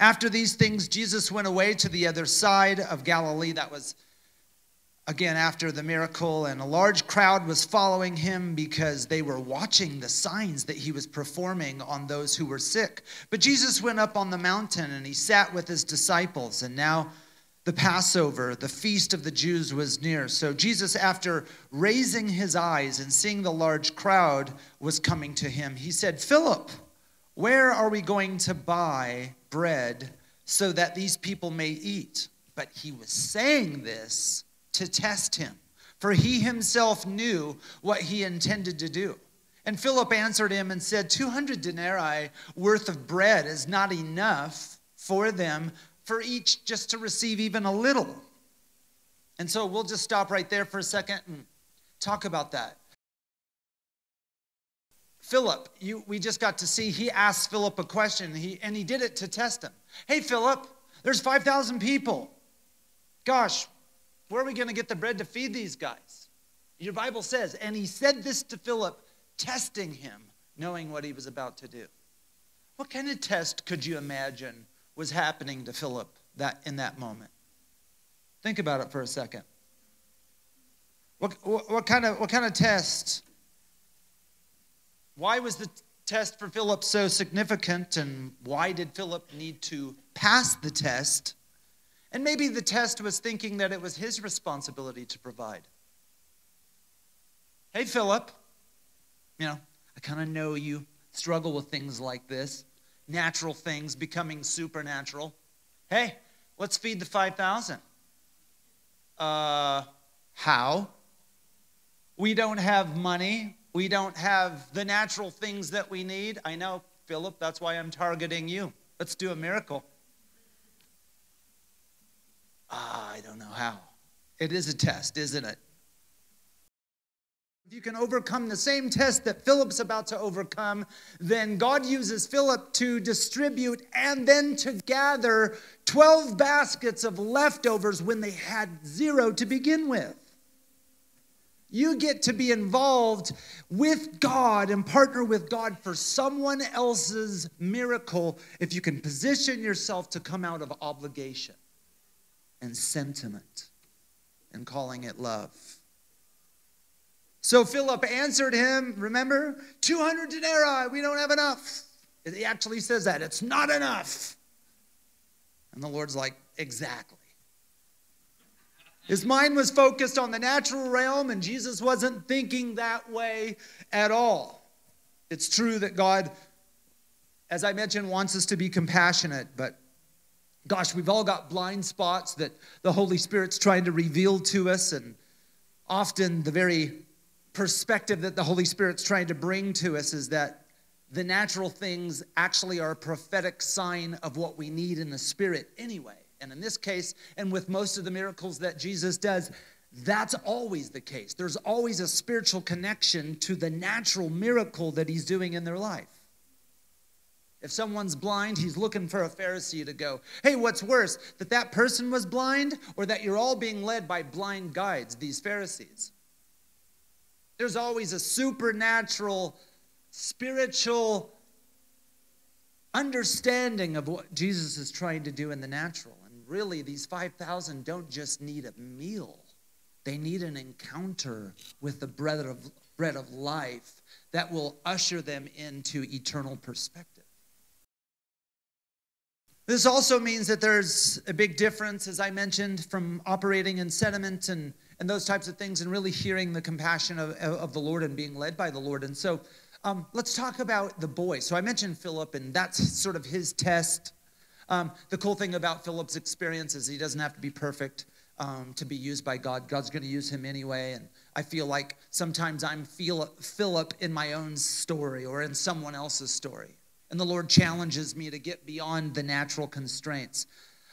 After these things, Jesus went away to the other side of Galilee. That was again after the miracle, and a large crowd was following him because they were watching the signs that he was performing on those who were sick. But Jesus went up on the mountain and he sat with his disciples, and now the Passover, the feast of the Jews, was near. So Jesus, after raising his eyes and seeing the large crowd was coming to him, he said, Philip, where are we going to buy bread so that these people may eat? But he was saying this to test him, for he himself knew what he intended to do. And Philip answered him and said, 200 denarii worth of bread is not enough for them, for each just to receive even a little. And so we'll just stop right there for a second and talk about that. Philip, you, we just got to see, he asked Philip a question, he, and he did it to test him. Hey, Philip, there's 5,000 people. Gosh, where are we going to get the bread to feed these guys? Your Bible says, and he said this to Philip, testing him, knowing what he was about to do. What kind of test could you imagine was happening to Philip that, in that moment? Think about it for a second. What, what, what, kind of, what kind of test? Why was the test for Philip so significant, and why did Philip need to pass the test? And maybe the test was thinking that it was his responsibility to provide. Hey, Philip, you know, I kind of know you struggle with things like this natural things becoming supernatural. Hey, let's feed the 5,000. Uh, how? We don't have money. We don't have the natural things that we need. I know, Philip, that's why I'm targeting you. Let's do a miracle. Ah, I don't know how. It is a test, isn't it? If you can overcome the same test that Philip's about to overcome, then God uses Philip to distribute and then to gather 12 baskets of leftovers when they had zero to begin with. You get to be involved with God and partner with God for someone else's miracle if you can position yourself to come out of obligation and sentiment and calling it love. So Philip answered him, remember, 200 denarii, we don't have enough. He actually says that, it's not enough. And the Lord's like, exactly. His mind was focused on the natural realm, and Jesus wasn't thinking that way at all. It's true that God, as I mentioned, wants us to be compassionate, but Gosh, we've all got blind spots that the Holy Spirit's trying to reveal to us, and often the very perspective that the Holy Spirit's trying to bring to us is that the natural things actually are a prophetic sign of what we need in the Spirit anyway. And in this case, and with most of the miracles that Jesus does, that's always the case. There's always a spiritual connection to the natural miracle that he's doing in their life. If someone's blind, he's looking for a Pharisee to go, hey, what's worse, that that person was blind or that you're all being led by blind guides, these Pharisees? There's always a supernatural, spiritual understanding of what Jesus is trying to do in the natural. Really, these 5,000 don't just need a meal, they need an encounter with the bread of, bread of life that will usher them into eternal perspective. This also means that there's a big difference, as I mentioned, from operating in sediment and, and those types of things and really hearing the compassion of, of the Lord and being led by the Lord. And so um, let's talk about the boy. So I mentioned Philip, and that's sort of his test. Um, the cool thing about Philip's experience is he doesn't have to be perfect um, to be used by God. God's going to use him anyway. And I feel like sometimes I'm Philip in my own story or in someone else's story. And the Lord challenges me to get beyond the natural constraints.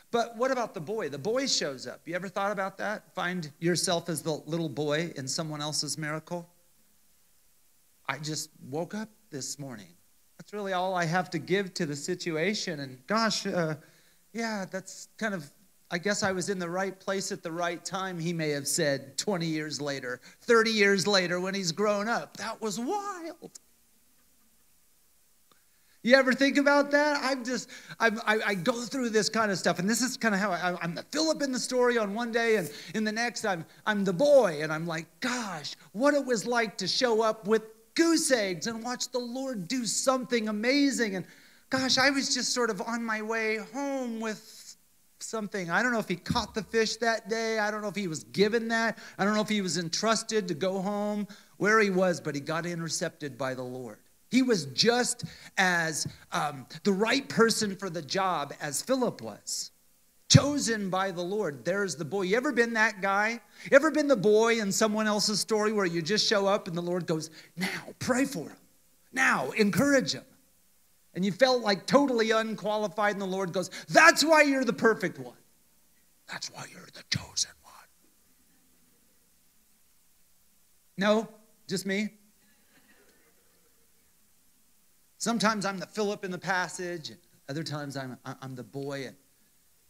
But what about the boy? The boy shows up. You ever thought about that? Find yourself as the little boy in someone else's miracle? I just woke up this morning. That's really all I have to give to the situation. And gosh, uh, yeah, that's kind of, I guess I was in the right place at the right time, he may have said 20 years later, 30 years later when he's grown up. That was wild. You ever think about that? I'm just, I'm, I, I go through this kind of stuff, and this is kind of how I, I'm the Philip in the story on one day, and in the next, I'm, I'm the boy, and I'm like, gosh, what it was like to show up with goose eggs and watch the Lord do something amazing. And gosh, I was just sort of on my way home with something. I don't know if he caught the fish that day. I don't know if he was given that. I don't know if he was entrusted to go home where he was, but he got intercepted by the Lord. He was just as um, the right person for the job as Philip was. Chosen by the Lord. There's the boy. You ever been that guy? You ever been the boy in someone else's story where you just show up and the Lord goes, Now, pray for him. Now, encourage him. And you felt like totally unqualified, and the Lord goes, That's why you're the perfect one. That's why you're the chosen one. No, just me? Sometimes I'm the Philip in the passage, other times I'm, I'm the boy. And,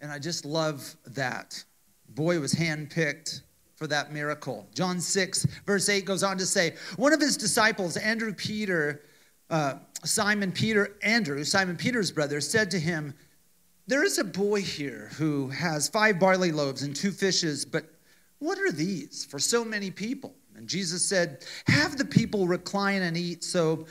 and I just love that. Boy was handpicked for that miracle. John 6, verse 8 goes on to say, One of his disciples, Andrew Peter, uh, Simon Peter, Andrew, Simon Peter's brother, said to him, There is a boy here who has five barley loaves and two fishes, but what are these for so many people? And Jesus said, Have the people recline and eat. So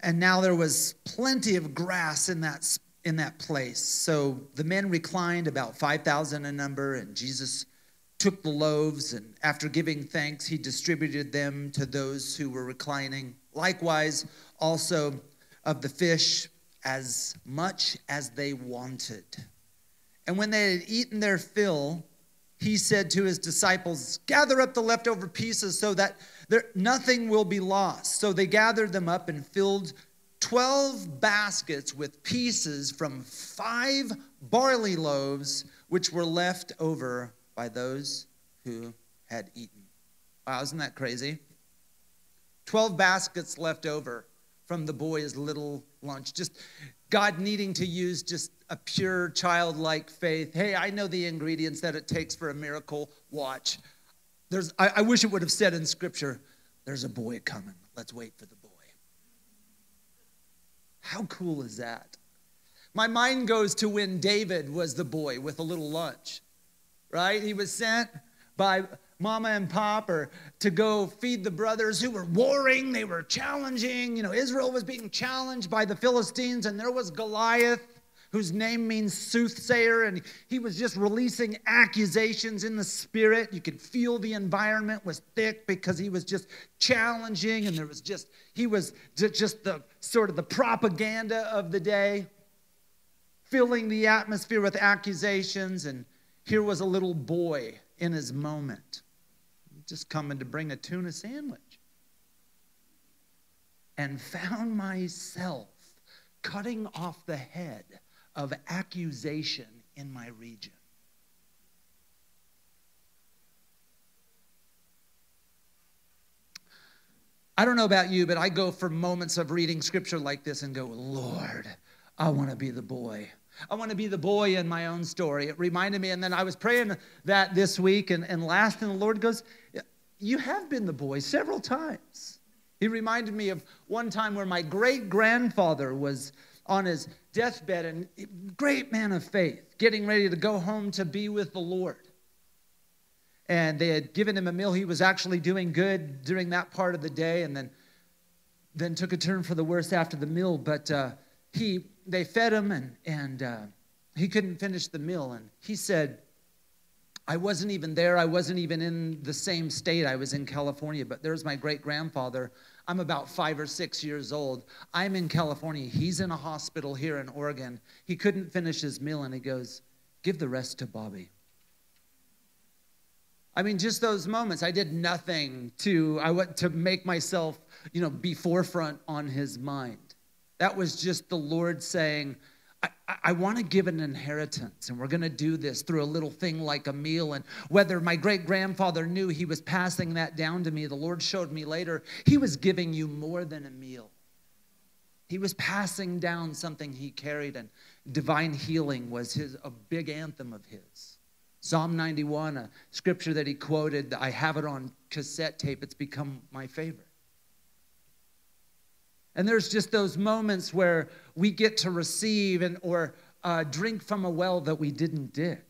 and now there was plenty of grass in that in that place. So the men reclined, about 5,000 in number, and Jesus took the loaves, and after giving thanks, he distributed them to those who were reclining. Likewise, also of the fish, as much as they wanted. And when they had eaten their fill, he said to his disciples, Gather up the leftover pieces so that there, nothing will be lost. So they gathered them up and filled 12 baskets with pieces from five barley loaves, which were left over by those who had eaten. Wow, isn't that crazy? 12 baskets left over from the boy's little lunch. Just God needing to use just a pure childlike faith. Hey, I know the ingredients that it takes for a miracle. Watch. There's, I, I wish it would have said in Scripture, there's a boy coming. Let's wait for the. How cool is that? My mind goes to when David was the boy with a little lunch, right? He was sent by mama and pop or to go feed the brothers who were warring. They were challenging. You know, Israel was being challenged by the Philistines, and there was Goliath whose name means soothsayer, and he was just releasing accusations in the spirit. You could feel the environment was thick because he was just challenging, and there was just, he was just the sort of the propaganda of the day, filling the atmosphere with accusations. And here was a little boy in his moment, just coming to bring a tuna sandwich. And found myself cutting off the head of accusation in my region. I don't know about you, but I go for moments of reading scripture like this and go, Lord, I want to be the boy. I want to be the boy in my own story. It reminded me, and then I was praying that this week and, and last, and the Lord goes, You have been the boy several times. He reminded me of one time where my great grandfather was on his deathbed and great man of faith, getting ready to go home to be with the Lord. And they had given him a meal. He was actually doing good during that part of the day and then, then took a turn for the worse after the meal. But uh, he, they fed him and, and uh, he couldn't finish the meal. And he said, I wasn't even there. I wasn't even in the same state. I was in California, but there's my great grandfather I'm about five or six years old. I'm in California. He's in a hospital here in Oregon. He couldn't finish his meal, and he goes, Give the rest to Bobby. I mean, just those moments. I did nothing to I went to make myself, you know, be forefront on his mind. That was just the Lord saying, I, I want to give an inheritance, and we're going to do this through a little thing like a meal. And whether my great grandfather knew he was passing that down to me, the Lord showed me later, he was giving you more than a meal. He was passing down something he carried, and divine healing was his, a big anthem of his. Psalm 91, a scripture that he quoted, I have it on cassette tape, it's become my favorite. And there's just those moments where we get to receive and or uh, drink from a well that we didn't dig.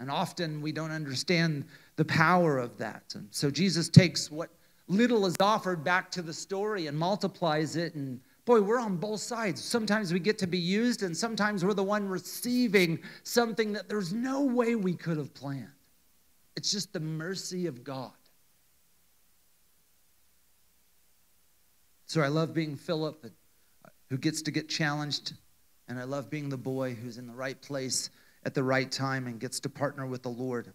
And often we don't understand the power of that. And so Jesus takes what little is offered back to the story and multiplies it. And boy, we're on both sides. Sometimes we get to be used, and sometimes we're the one receiving something that there's no way we could have planned. It's just the mercy of God. So I love being Philip, who gets to get challenged, and I love being the boy who's in the right place at the right time and gets to partner with the Lord.